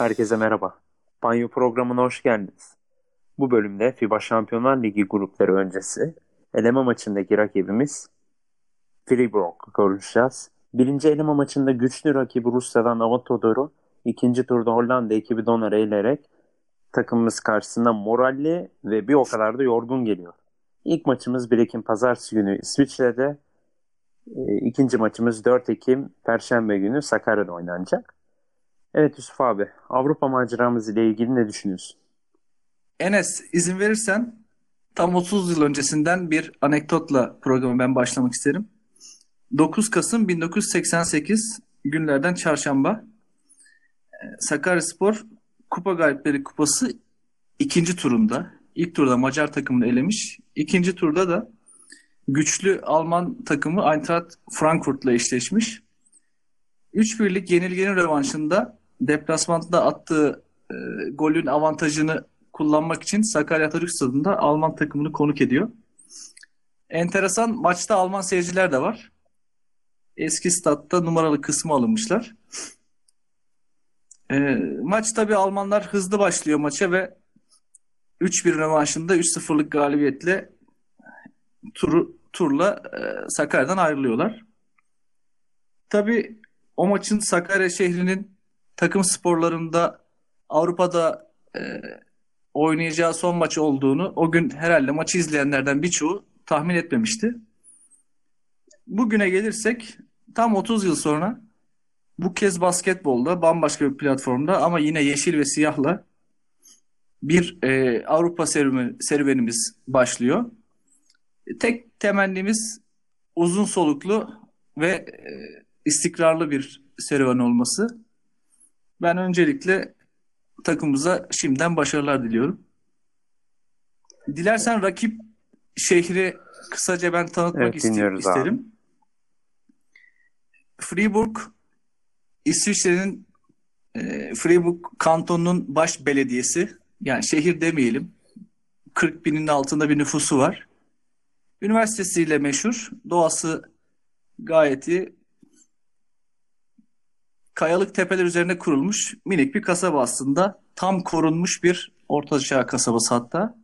Herkese merhaba. Banyo programına hoş geldiniz. Bu bölümde FIBA Şampiyonlar Ligi grupları öncesi eleme maçındaki rakibimiz Fribourg konuşacağız. Birinci eleme maçında güçlü rakibi Rusya'dan Avatodoru ikinci turda Hollanda ekibi Donar'ı elerek takımımız karşısında moralli ve bir o kadar da yorgun geliyor. İlk maçımız 1 Ekim Pazartesi günü İsviçre'de. E, ikinci maçımız 4 Ekim Perşembe günü Sakarya'da oynanacak. Evet Yusuf abi, Avrupa maceramız ile ilgili ne düşünüyorsun? Enes izin verirsen tam 30 yıl öncesinden bir anekdotla programa ben başlamak isterim. 9 Kasım 1988 günlerden çarşamba Sakaryaspor Kupa Galipleri Kupası ikinci turunda. ilk turda Macar takımını elemiş. İkinci turda da güçlü Alman takımı Eintracht Frankfurt'la eşleşmiş. 3-1'lik yenilginin rövanşında deplasmanda attığı e, golün avantajını kullanmak için Sakarya Atatürk Stadı'nda Alman takımını konuk ediyor. Enteresan maçta Alman seyirciler de var. Eski statta numaralı kısmı alınmışlar. E, maç tabi Almanlar hızlı başlıyor maça ve 3-1 rövanşında 3-0'lık galibiyetle turu, turla e, Sakarya'dan ayrılıyorlar. Tabi o maçın Sakarya şehrinin takım sporlarında Avrupa'da e, oynayacağı son maç olduğunu o gün herhalde maçı izleyenlerden birçoğu tahmin etmemişti. Bugüne gelirsek tam 30 yıl sonra bu kez basketbolda bambaşka bir platformda ama yine yeşil ve siyahla bir e, Avrupa serüven, serüvenimiz başlıyor. Tek temennimiz uzun soluklu ve e, istikrarlı bir serüven olması. Ben öncelikle takımımıza şimdiden başarılar diliyorum. Dilersen rakip şehri kısaca ben tanıtmak evet, isterim. Abi. Fribourg İsviçre'nin e, Fribourg kantonunun baş belediyesi. Yani şehir demeyelim. 40 binin altında bir nüfusu var. Üniversitesiyle meşhur. Doğası gayet iyi. Kayalık tepeler üzerine kurulmuş minik bir kasaba aslında. Tam korunmuş bir ortaçağ kasabası hatta.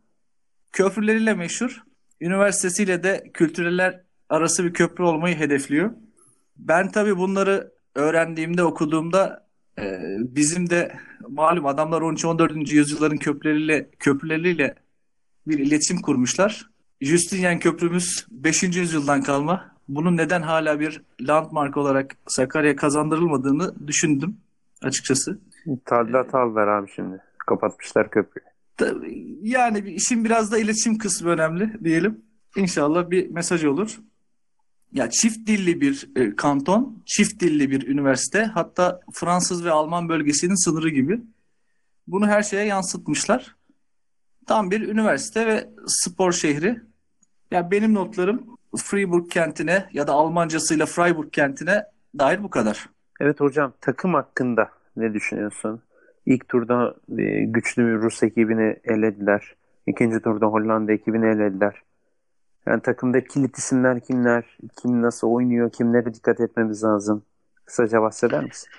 Köprüleriyle meşhur. Üniversitesiyle de kültüreller arası bir köprü olmayı hedefliyor. Ben tabii bunları öğrendiğimde, okuduğumda e, bizim de malum adamlar 13-14. yüzyılların köprüleriyle, köprüleriyle bir iletişim kurmuşlar. Justinian Köprümüz 5. yüzyıldan kalma. Bunun neden hala bir landmark olarak Sakarya kazandırılmadığını düşündüm açıkçası. Tadilat aldılar abi şimdi. Kapatmışlar köprüyü. Yani işin biraz da iletişim kısmı önemli diyelim. İnşallah bir mesaj olur. Ya çift dilli bir e, kanton, çift dilli bir üniversite, hatta Fransız ve Alman bölgesinin sınırı gibi. Bunu her şeye yansıtmışlar. Tam bir üniversite ve spor şehri. Ya benim notlarım Freiburg kentine ya da Almancasıyla Freiburg kentine dair bu kadar. Evet hocam takım hakkında ne düşünüyorsun? İlk turda e, güçlü bir Rus ekibini elediler. İkinci turda Hollanda ekibini elediler. Yani takımda kilit isimler kimler? Kim nasıl oynuyor? Kimlere dikkat etmemiz lazım? Kısaca bahseder misin?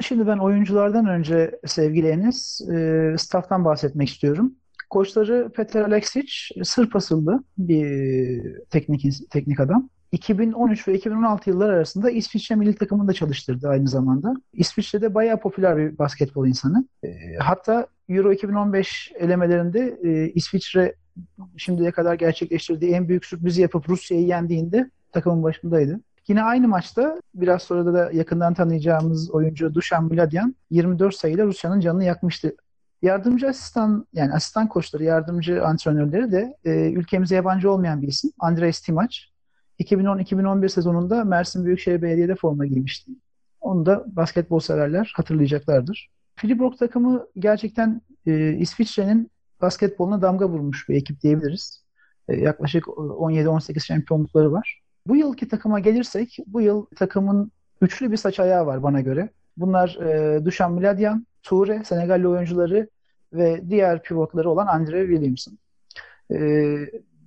Şimdi ben oyunculardan önce sevgili Enes, e, staff'tan bahsetmek istiyorum. Koçları Peter Aleksic Sırp asıllı bir teknik teknik adam. 2013 ve 2016 yıllar arasında İsviçre milli takımında çalıştırdı aynı zamanda. İsviçre'de bayağı popüler bir basketbol insanı. E, hatta Euro 2015 elemelerinde e, İsviçre şimdiye kadar gerçekleştirdiği en büyük sürprizi yapıp Rusya'yı yendiğinde takımın başındaydı. Yine aynı maçta biraz sonra da yakından tanıyacağımız oyuncu Dušan Mladyan 24 sayıyla Rusya'nın canını yakmıştı. Yardımcı asistan yani asistan koçları, yardımcı antrenörleri de e, ülkemize yabancı olmayan bir isim. Andrei Stimac. 2010-2011 sezonunda Mersin Büyükşehir Belediye'de forma giymişti. Onu da basketbol severler hatırlayacaklardır. Fribourg takımı gerçekten e, İsviçre'nin basketboluna damga vurmuş bir ekip diyebiliriz. E, yaklaşık 17-18 şampiyonlukları var. Bu yılki takıma gelirsek, bu yıl takımın üçlü bir saç ayağı var bana göre. Bunlar e, Dušan Mladyan, Toure, Senegalli oyuncuları ve diğer pivotları olan Andre Williamson. E,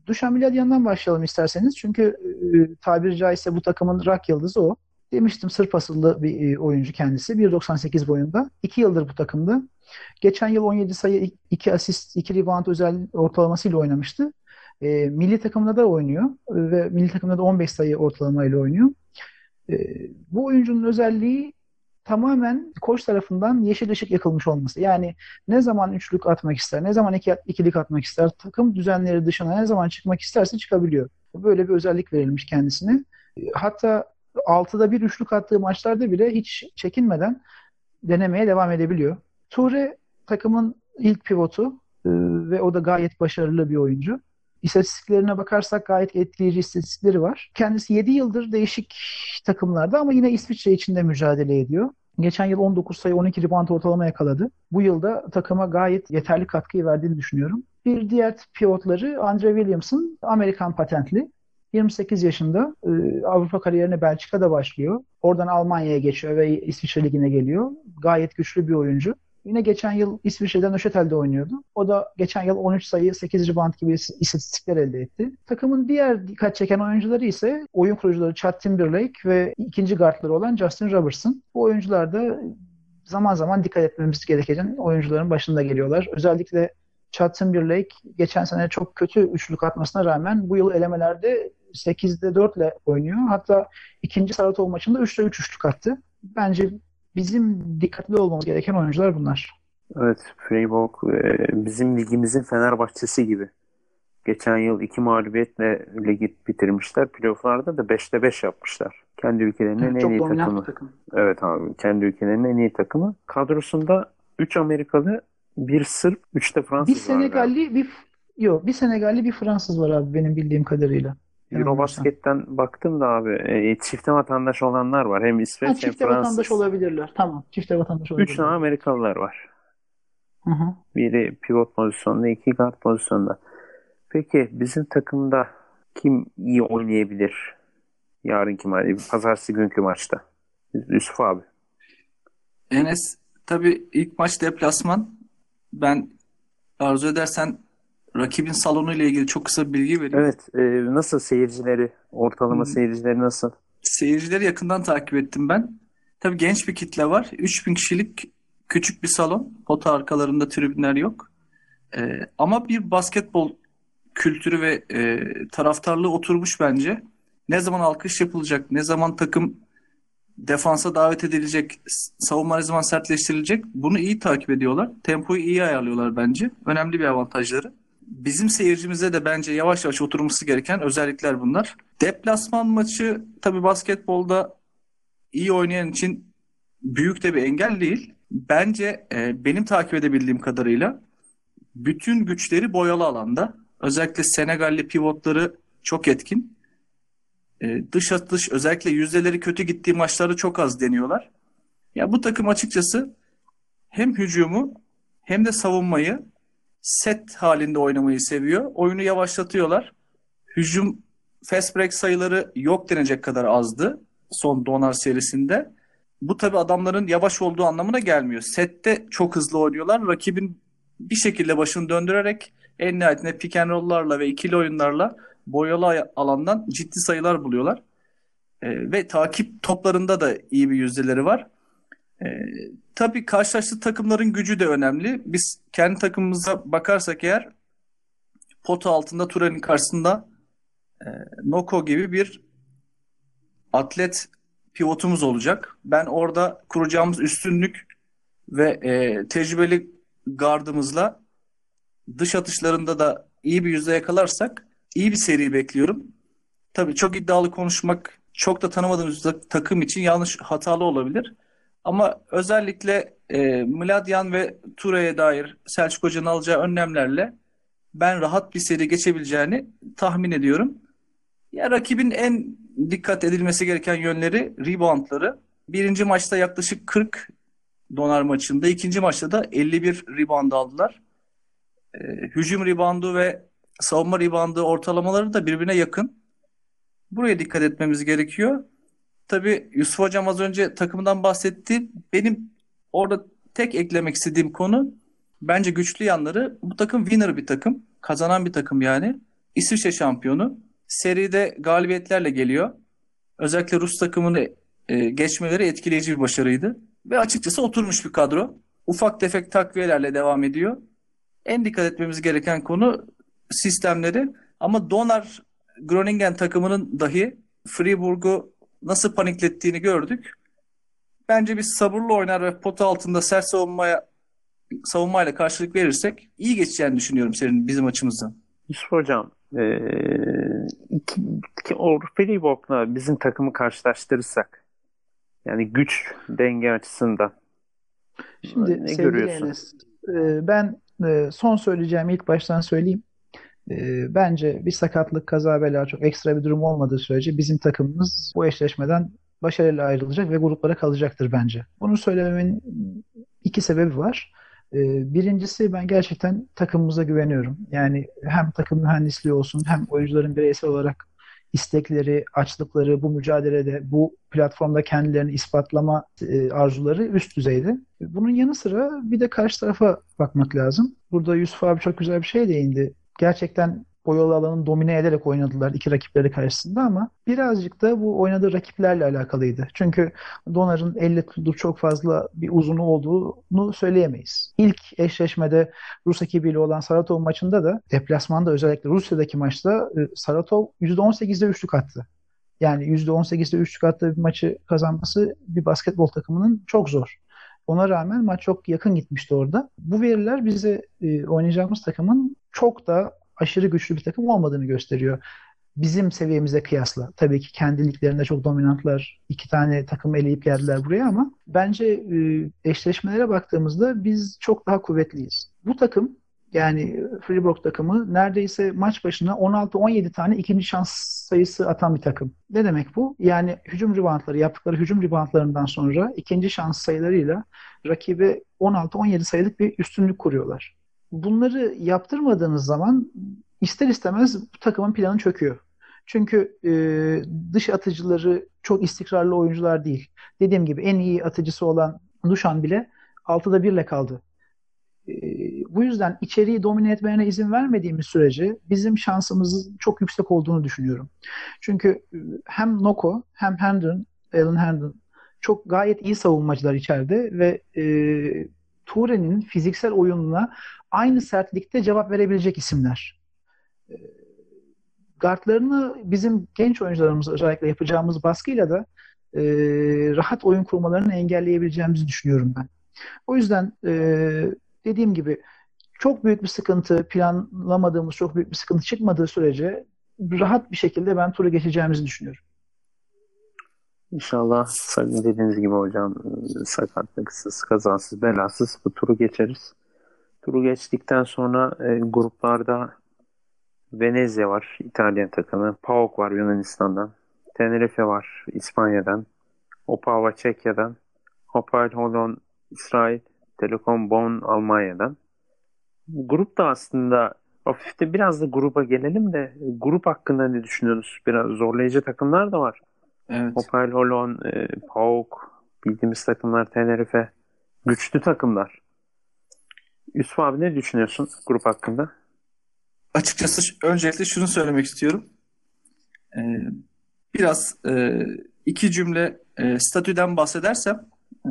Dušan Mladyan'dan başlayalım isterseniz. Çünkü e, tabiri caizse bu takımın rak yıldızı o. Demiştim Sırp asıllı bir e, oyuncu kendisi. 1.98 boyunda. 2 yıldır bu takımda. Geçen yıl 17 sayı, 2 asist, 2 rebound özel ortalamasıyla oynamıştı. E, milli takımda da oynuyor ve milli takımda da 15 sayı ortalamayla oynuyor. E, bu oyuncunun özelliği tamamen koç tarafından yeşil ışık yakılmış olması. Yani ne zaman üçlük atmak ister, ne zaman iki, ikilik atmak ister, takım düzenleri dışına ne zaman çıkmak isterse çıkabiliyor. Böyle bir özellik verilmiş kendisine. Hatta 6'da bir üçlük attığı maçlarda bile hiç çekinmeden denemeye devam edebiliyor. Ture takımın ilk pivotu e, ve o da gayet başarılı bir oyuncu. İstatistiklerine bakarsak gayet etkileyici istatistikleri var. Kendisi 7 yıldır değişik takımlarda ama yine İsviçre içinde mücadele ediyor. Geçen yıl 19 sayı 12 rebound ortalama yakaladı. Bu yılda takıma gayet yeterli katkıyı verdiğini düşünüyorum. Bir diğer pivotları Andre Williamson, Amerikan patentli. 28 yaşında e, Avrupa kariyerine Belçika'da başlıyor. Oradan Almanya'ya geçiyor ve İsviçre Ligi'ne geliyor. Gayet güçlü bir oyuncu. Yine geçen yıl İsviçre'den Nöşetel'de oynuyordu. O da geçen yıl 13 sayı, 8 rebound gibi istatistikler elde etti. Takımın diğer dikkat çeken oyuncuları ise oyun kurucuları Chad Timberlake ve ikinci guardları olan Justin Robertson. Bu oyuncular da zaman zaman dikkat etmemiz gereken oyuncuların başında geliyorlar. Özellikle Chad Timberlake geçen sene çok kötü üçlük atmasına rağmen bu yıl elemelerde 8'de 4 ile oynuyor. Hatta ikinci Saratov maçında 3'te 3 üçlük attı. Bence bizim dikkatli olmamız gereken oyuncular bunlar. Evet, Freiburg e, bizim ligimizin Fenerbahçesi gibi. Geçen yıl iki mağlubiyetle ligi bitirmişler. Playoff'larda da 5'te 5 yapmışlar. Kendi ülkelerinin evet, en iyi takımı. Takım. Evet abi, kendi ülkelerinin en iyi takımı. Kadrosunda 3 Amerikalı, bir Sırp, 3 de Fransız bir Senegalli, var. Bir Yok, bir Senegalli, bir Fransız var abi benim bildiğim kadarıyla. Eurobasketten baktım da abi e, çifte vatandaş olanlar var. Hem İsveç ha, hem çifte Fransız. vatandaş olabilirler. Tamam. Çifte vatandaş olabilirler. Üç tane Amerikalılar var. Hı hı. Biri pivot pozisyonda, iki guard pozisyonda. Peki bizim takımda kim iyi oynayabilir yarınki maç, pazartesi günkü maçta? Yusuf abi. Enes tabii ilk maç deplasman. Ben arzu edersen rakibin salonu ile ilgili çok kısa bir bilgi vereyim. Evet. E, nasıl seyircileri? Ortalama hmm. seyircileri nasıl? Seyircileri yakından takip ettim ben. Tabii genç bir kitle var. 3000 kişilik küçük bir salon. Pota arkalarında tribünler yok. E, ama bir basketbol kültürü ve e, taraftarlığı oturmuş bence. Ne zaman alkış yapılacak, ne zaman takım defansa davet edilecek, savunma ne zaman sertleştirilecek bunu iyi takip ediyorlar. Tempoyu iyi ayarlıyorlar bence. Önemli bir avantajları bizim seyircimize de bence yavaş yavaş oturması gereken özellikler bunlar. Deplasman maçı tabii basketbolda iyi oynayan için büyük de bir engel değil. Bence e, benim takip edebildiğim kadarıyla bütün güçleri boyalı alanda. Özellikle Senegalli pivotları çok etkin. E, dış atış özellikle yüzdeleri kötü gittiği maçları çok az deniyorlar. Ya bu takım açıkçası hem hücumu hem de savunmayı set halinde oynamayı seviyor. Oyunu yavaşlatıyorlar. Hücum fast break sayıları yok denecek kadar azdı son Donar serisinde. Bu tabi adamların yavaş olduğu anlamına gelmiyor. Sette çok hızlı oynuyorlar. Rakibin bir şekilde başını döndürerek en nihayetinde pick and roll'larla ve ikili oyunlarla boyalı alandan ciddi sayılar buluyorlar. E, ve takip toplarında da iyi bir yüzdeleri var. E, tabii karşılaştığı takımların gücü de önemli. Biz kendi takımımıza bakarsak eğer pota altında Turan'ın karşısında e, Noko gibi bir atlet pivotumuz olacak. Ben orada kuracağımız üstünlük ve e, tecrübeli gardımızla dış atışlarında da iyi bir yüzde yakalarsak iyi bir seri bekliyorum. Tabii çok iddialı konuşmak çok da tanımadığımız takım için yanlış hatalı olabilir. Ama özellikle e, Mladyan ve Ture'ye dair Selçuk Hoca'nın alacağı önlemlerle ben rahat bir seri geçebileceğini tahmin ediyorum. Ya rakibin en dikkat edilmesi gereken yönleri reboundları. Birinci maçta yaklaşık 40 donar maçında, ikinci maçta da 51 rebound aldılar. E, hücum reboundu ve savunma reboundu ortalamaları da birbirine yakın. Buraya dikkat etmemiz gerekiyor. Tabii Yusuf Hocam az önce takımdan bahsetti. Benim orada tek eklemek istediğim konu bence güçlü yanları bu takım winner bir takım. Kazanan bir takım yani. İsviçre şampiyonu. Seride galibiyetlerle geliyor. Özellikle Rus takımını e, geçmeleri etkileyici bir başarıydı. Ve açıkçası oturmuş bir kadro. Ufak tefek takviyelerle devam ediyor. En dikkat etmemiz gereken konu sistemleri. Ama Donar Groningen takımının dahi Fribourg'u nasıl paniklettiğini gördük. Bence biz sabırlı oynar ve pota altında sert savunmaya savunmayla karşılık verirsek iyi geçeceğini düşünüyorum senin bizim açımızdan. Yusuf Hocam, e, iki, iki, o Fribourg'la bizim takımı karşılaştırırsak yani güç denge açısından Şimdi ne görüyorsun? Enes, e, ben e, son söyleyeceğimi ilk baştan söyleyeyim. E, Bence bir sakatlık, kaza bela çok ekstra bir durum olmadığı sürece bizim takımımız bu eşleşmeden başarıyla ayrılacak ve gruplara kalacaktır bence. Bunu söylememin iki sebebi var. E, Birincisi ben gerçekten takımımıza güveniyorum. Yani hem takım mühendisliği olsun hem oyuncuların bireysel olarak istekleri, açlıkları bu mücadelede, bu platformda kendilerini ispatlama e, arzuları üst düzeyde. Bunun yanı sıra bir de karşı tarafa bakmak lazım. Burada Yusuf abi çok güzel bir şey değindi. Gerçekten boyalı alanı domine ederek oynadılar iki rakipleri karşısında ama birazcık da bu oynadığı rakiplerle alakalıydı. Çünkü Donar'ın elle tutulduğu çok fazla bir uzunu olduğunu söyleyemeyiz. İlk eşleşmede Rus ekibiyle olan Saratov maçında da deplasmanda özellikle Rusya'daki maçta e, Saratov %18'de üçlük attı. Yani %18'de üçlük attığı bir maçı kazanması bir basketbol takımının çok zor. Ona rağmen maç çok yakın gitmişti orada. Bu veriler bize e, oynayacağımız takımın çok da aşırı güçlü bir takım olmadığını gösteriyor. Bizim seviyemize kıyasla. Tabii ki kendi liglerinde çok dominantlar. iki tane takım eleyip geldiler buraya ama bence e, eşleşmelere baktığımızda biz çok daha kuvvetliyiz. Bu takım yani Fribourg takımı neredeyse maç başına 16-17 tane ikinci şans sayısı atan bir takım. Ne demek bu? Yani hücum ribantları, yaptıkları hücum ribantlarından sonra ikinci şans sayılarıyla rakibe 16-17 sayılık bir üstünlük kuruyorlar. Bunları yaptırmadığınız zaman ister istemez bu takımın planı çöküyor. Çünkü e, dış atıcıları çok istikrarlı oyuncular değil. Dediğim gibi en iyi atıcısı olan Duşan bile 6'da 1 ile kaldı. E, bu yüzden içeriği domine etmene izin vermediğimiz sürece bizim şansımızın çok yüksek olduğunu düşünüyorum. Çünkü e, hem Noko hem Hendon, Alan Hendon çok gayet iyi savunmacılar içeride ve e, Ture'nin fiziksel oyununa aynı sertlikte cevap verebilecek isimler. E, Guardlarını bizim genç oyuncularımız özellikle yapacağımız baskıyla da e, rahat oyun kurmalarını engelleyebileceğimizi düşünüyorum ben. O yüzden e, dediğim gibi çok büyük bir sıkıntı, planlamadığımız çok büyük bir sıkıntı çıkmadığı sürece rahat bir şekilde ben turu geçeceğimizi düşünüyorum. İnşallah dediğiniz gibi hocam sakatlıksız, kazasız, belasız bu turu geçeriz. Turu geçtikten sonra e, gruplarda Venezia var, İtalyan takımı. PAOK var Yunanistan'dan. Tenerife var İspanya'dan. Opava Çekya'dan. Hapoel Holon İsrail. Telekom Bonn Almanya'dan. Grup da aslında hafifte biraz da gruba gelelim de grup hakkında ne düşünüyorsunuz? Biraz zorlayıcı takımlar da var. Evet. Opel Holon, e, PAOK, bildiğimiz takımlar Tenerife. Güçlü takımlar. Yusuf abi ne düşünüyorsun grup hakkında? Açıkçası öncelikle şunu söylemek istiyorum. Ee, biraz e, iki cümle e, statüden bahsedersem e,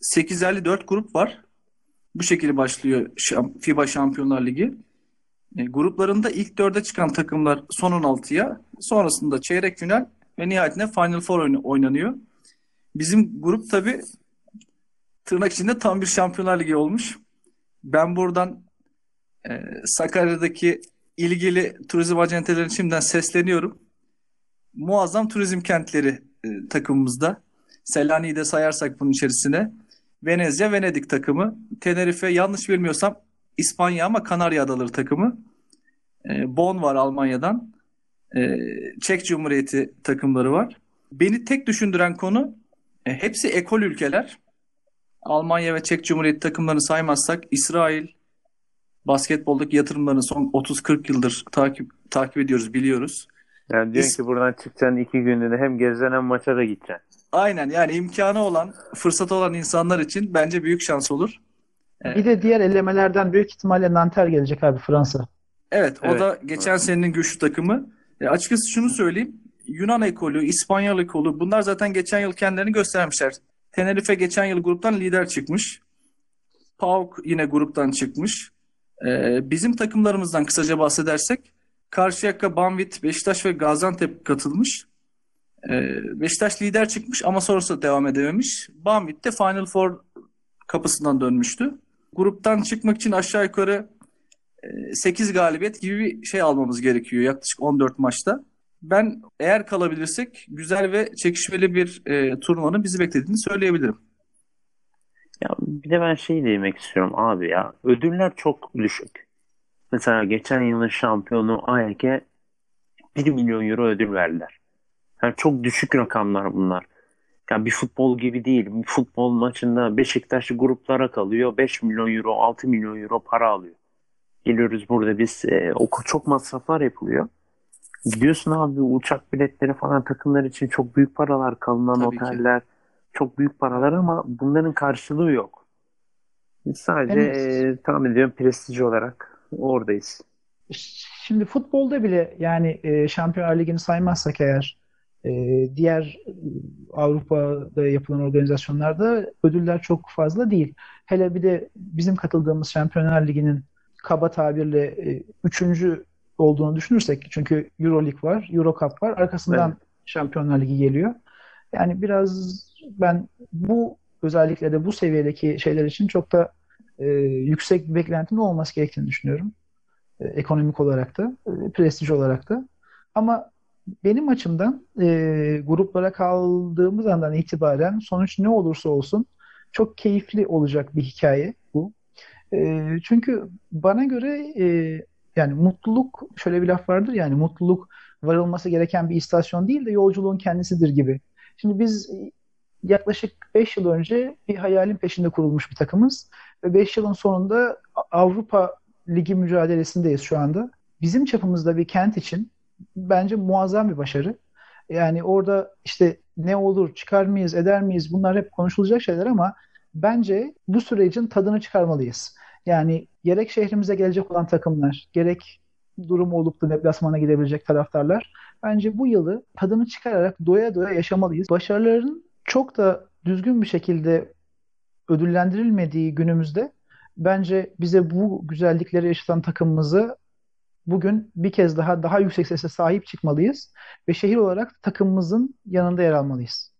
854 grup var. Bu şekilde başlıyor FIBA Şampiyonlar Ligi. E, gruplarında ilk dörde çıkan takımlar son 16'ya, sonrasında çeyrek final ve nihayetinde Final Four oyna- oynanıyor. Bizim grup tabii tırnak içinde tam bir Şampiyonlar Ligi olmuş. Ben buradan e, Sakarya'daki ilgili turizm acentelerine şimdiden sesleniyorum. Muazzam turizm kentleri e, takımımızda. Selanik'i de sayarsak bunun içerisine. Venezia, Venedik takımı. Tenerife yanlış bilmiyorsam İspanya ama Kanarya Adaları takımı. E, Bonn var Almanya'dan. E, Çek Cumhuriyeti takımları var. Beni tek düşündüren konu e, hepsi ekol ülkeler. Almanya ve Çek Cumhuriyeti takımlarını saymazsak İsrail basketboldaki yatırımlarını son 30-40 yıldır takip takip ediyoruz, biliyoruz. Yani diyorsun İs- ki buradan çıkacaksın iki günde hem gezeceksin hem maça da gideceksin. Aynen yani imkanı olan, fırsatı olan insanlar için bence büyük şans olur. Ee, Bir de diğer elemelerden büyük ihtimalle Nanterre gelecek abi Fransa. Evet, o Evet. da geçen senenin güçlü takımı. E, açıkçası şunu söyleyeyim. Yunan ekolü, İspanyol ekolü bunlar zaten geçen yıl kendilerini göstermişler. Tenerife geçen yıl gruptan lider çıkmış. PAOK yine gruptan çıkmış. Ee, bizim takımlarımızdan kısaca bahsedersek Karşıyaka, Banvit, Beşiktaş ve Gaziantep katılmış. Ee, Beşiktaş lider çıkmış ama sonrasında devam edememiş. Banvit de Final Four kapısından dönmüştü. Gruptan çıkmak için aşağı yukarı 8 e, galibiyet gibi bir şey almamız gerekiyor yaklaşık 14 maçta. Ben eğer kalabilirsek güzel ve çekişmeli bir e, turnuvanın bizi beklediğini söyleyebilirim. Ya bir de ben şey demek istiyorum abi ya. Ödüller çok düşük. Mesela geçen yılın şampiyonu AEK'e 1 milyon euro ödül verdiler. Yani çok düşük rakamlar bunlar. Yani bir futbol gibi değil. Bir futbol maçında Beşiktaş gruplara kalıyor. 5 milyon euro, 6 milyon euro para alıyor. Geliyoruz burada biz e, çok masraflar yapılıyor. Gidiyorsun abi uçak biletleri falan takımlar için çok büyük paralar, kalınan Tabii oteller ki. çok büyük paralar ama bunların karşılığı yok. Biz sadece evet. e, tahmin ediyorum prestij olarak oradayız. Şimdi futbolda bile yani e, Şampiyonlar Ligi'ni saymazsak eğer e, diğer Avrupa'da yapılan organizasyonlarda ödüller çok fazla değil. Hele bir de bizim katıldığımız Şampiyonlar Ligi'nin kaba tabirle e, üçüncü olduğunu düşünürsek çünkü Euro League var, Euro Cup var, arkasından evet. Şampiyonlar Ligi geliyor. Yani biraz ben bu özellikle de bu seviyedeki şeyler için çok da e, yüksek bir beklentinin olması gerektiğini düşünüyorum. E, ekonomik olarak da, e, prestij olarak da. Ama benim açımdan e, gruplara kaldığımız andan itibaren sonuç ne olursa olsun çok keyifli olacak bir hikaye bu. E, çünkü bana göre e, yani mutluluk şöyle bir laf vardır yani mutluluk varılması gereken bir istasyon değil de yolculuğun kendisidir gibi. Şimdi biz yaklaşık 5 yıl önce bir hayalin peşinde kurulmuş bir takımız ve 5 yılın sonunda Avrupa Ligi mücadelesindeyiz şu anda. Bizim çapımızda bir kent için bence muazzam bir başarı. Yani orada işte ne olur, çıkar mıyız, eder miyiz bunlar hep konuşulacak şeyler ama bence bu sürecin tadını çıkarmalıyız. Yani gerek şehrimize gelecek olan takımlar, gerek durumu olup da deplasmana gidebilecek taraftarlar bence bu yılı tadını çıkararak doya doya yaşamalıyız. Başarıların çok da düzgün bir şekilde ödüllendirilmediği günümüzde bence bize bu güzellikleri yaşatan takımımızı bugün bir kez daha daha yüksek sese sahip çıkmalıyız ve şehir olarak takımımızın yanında yer almalıyız.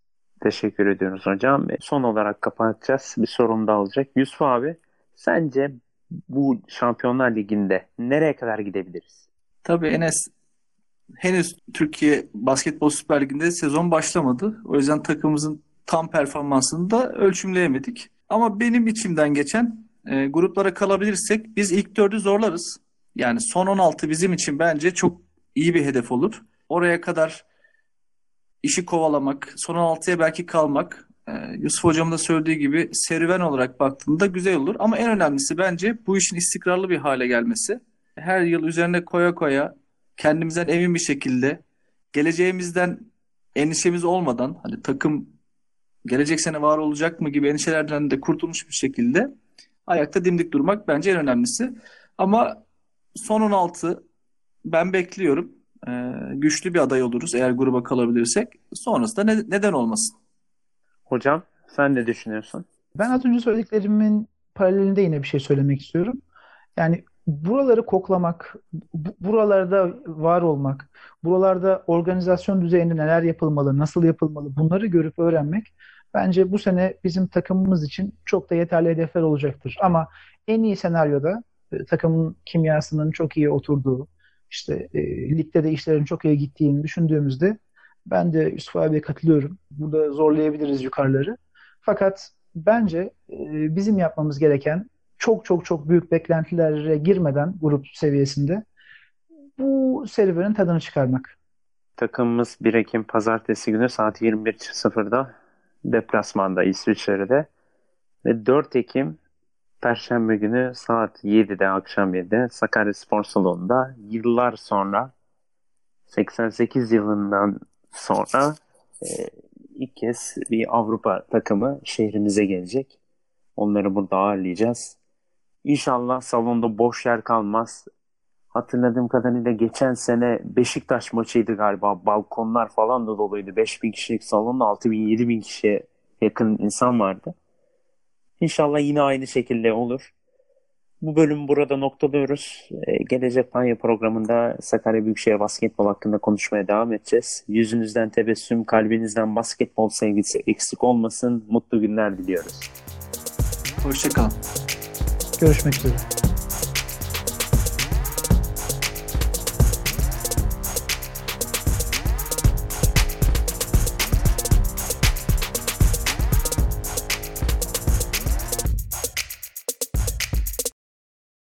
Teşekkür ediyoruz hocam. Son olarak kapatacağız. Bir sorun da alacak. Yusuf abi sence bu Şampiyonlar Ligi'nde nereye kadar gidebiliriz? Tabii Enes henüz Türkiye Basketbol Süper Ligi'nde sezon başlamadı. O yüzden takımımızın tam performansını da ölçümleyemedik. Ama benim içimden geçen e, gruplara kalabilirsek biz ilk dördü zorlarız. Yani son 16 bizim için bence çok iyi bir hedef olur. Oraya kadar işi kovalamak, son 16'ya belki kalmak e, Yusuf Hocam'ın da söylediği gibi serüven olarak baktığında güzel olur. Ama en önemlisi bence bu işin istikrarlı bir hale gelmesi. Her yıl üzerine koya koya kendimizden emin bir şekilde geleceğimizden endişemiz olmadan hani takım gelecek sene var olacak mı gibi endişelerden de kurtulmuş bir şekilde ayakta dimdik durmak bence en önemlisi. Ama son 16 ben bekliyorum. Ee, güçlü bir aday oluruz eğer gruba kalabilirsek. Sonrasında ne, neden olmasın? Hocam sen ne düşünüyorsun? Ben az önce söylediklerimin paralelinde yine bir şey söylemek istiyorum. Yani buraları koklamak, buralarda var olmak, buralarda organizasyon düzeyinde neler yapılmalı, nasıl yapılmalı bunları görüp öğrenmek bence bu sene bizim takımımız için çok da yeterli hedefler olacaktır. Ama en iyi senaryoda e, takımın kimyasının çok iyi oturduğu, işte e, ligde de işlerin çok iyi gittiğini düşündüğümüzde ben de Yusuf abiye katılıyorum. Burada zorlayabiliriz yukarıları. Fakat bence e, bizim yapmamız gereken çok çok çok büyük beklentilere girmeden grup seviyesinde bu serüvenin tadını çıkarmak. Takımımız 1 Ekim pazartesi günü saat 21.00'da deplasmanda İsviçre'de ve 4 Ekim Perşembe günü saat 7'de akşam 7'de Sakarya Spor Salonu'nda yıllar sonra 88 yılından sonra e, ilk kez bir Avrupa takımı şehrimize gelecek. Onları burada ağırlayacağız. İnşallah salonda boş yer kalmaz. Hatırladığım kadarıyla geçen sene Beşiktaş maçıydı galiba. Balkonlar falan da doluydu. 5000 kişilik salonda 6000 7000 kişiye yakın insan vardı. İnşallah yine aynı şekilde olur. Bu bölümü burada noktalıyoruz. Ee, gelecek Panya programında Sakarya Büyükşehir basketbol hakkında konuşmaya devam edeceğiz. Yüzünüzden tebessüm, kalbinizden basketbol sevgisi eksik olmasın. Mutlu günler diliyoruz. Hoşçakalın. Görüşmek üzere.